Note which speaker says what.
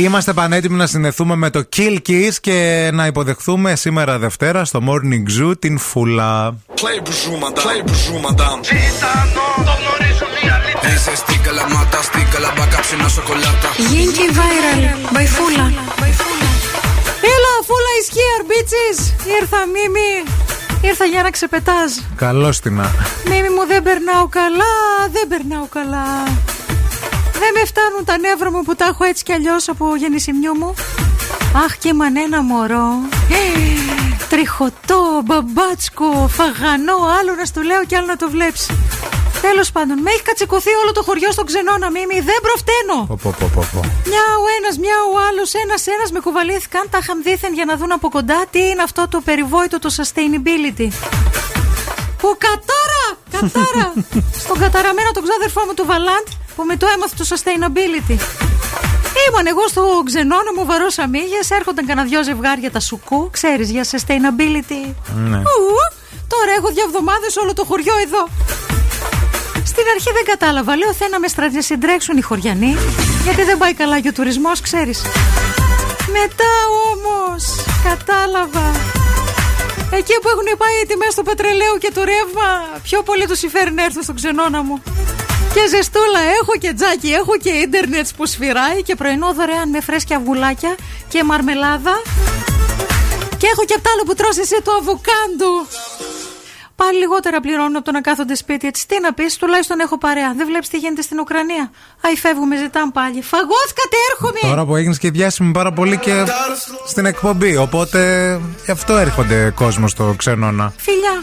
Speaker 1: Είμαστε πανέτοιμοι να συνδεθούμε με το Kill Kiss και να υποδεχθούμε σήμερα Δευτέρα στο Morning Zoo την Φούλα.
Speaker 2: Γίνηκε viral by Φούλα. Έλα, Φούλα is here, bitches. Ήρθα, Μίμη. Ήρθα για να ξεπετάζ.
Speaker 1: Καλώς την
Speaker 2: Μίμη μου, δεν περνάω καλά. Δεν περνάω καλά. Δεν με φτάνουν τα νεύρα μου που τα έχω έτσι κι αλλιώς από γεννησιμιού μου. Αχ και μανένα μωρό. Τριχωτό, μπαμπάτσκο, φαγανό, άλλο να στο λέω και άλλο να το βλέπεις. Τέλος πάντων, με έχει κατσικωθεί όλο το χωριό στον ξενώνα μίμη. Δεν προφταίνω. Μια ο ένας, μια ο άλλος, ένας ένας με κουβαλήθηκαν. Τα είχαν δίθεν για να δουν από κοντά τι είναι αυτό το περιβόητο το sustainability. Που κατάρα! Κατάρα! Στον καταραμένο τον ξάδερφό μου του Βαλάντ που με το έμαθε το sustainability. Ήμουν εγώ στο ξενώνα μου βαρό αμύγε, έρχονταν κανένα δυο ζευγάρια τα σουκού, ξέρεις για sustainability.
Speaker 1: Ναι.
Speaker 2: Ου, τώρα έχω δύο εβδομάδες όλο το χωριό εδώ. Στην αρχή δεν κατάλαβα. Λέω θέλω να με στρατζε συντρέξουν οι χωριανοί, γιατί δεν πάει καλά και ο τουρισμός, ξέρεις. Μετά όμως κατάλαβα. Εκεί που έχουν πάει οι τιμέ του πετρελαίου και του ρεύμα, πιο πολύ τους συμφέρει να έρθουν στο ξενώνα μου. Και ζεστούλα έχω και τζάκι, έχω και ίντερνετ που σφυράει και πρωινό δωρεάν με φρέσκια αυγουλάκια και μαρμελάδα. Και έχω και απ' άλλο που τρως εσύ του αβουκάντου. Πάλι λιγότερα πληρώνουν από το να κάθονται σπίτι. Έτσι, τι να πεις, τουλάχιστον έχω παρέα. Δεν βλέπεις τι γίνεται στην Ουκρανία. Αϊ, φεύγουμε, ζητάμε πάλι. Φαγώθηκατε, έρχομαι!
Speaker 1: Τώρα που έγινε και διάσημη πάρα πολύ και στην εκπομπή. Οπότε γι' αυτό έρχονται κόσμο στο ξενώνα.
Speaker 2: Φιλιά.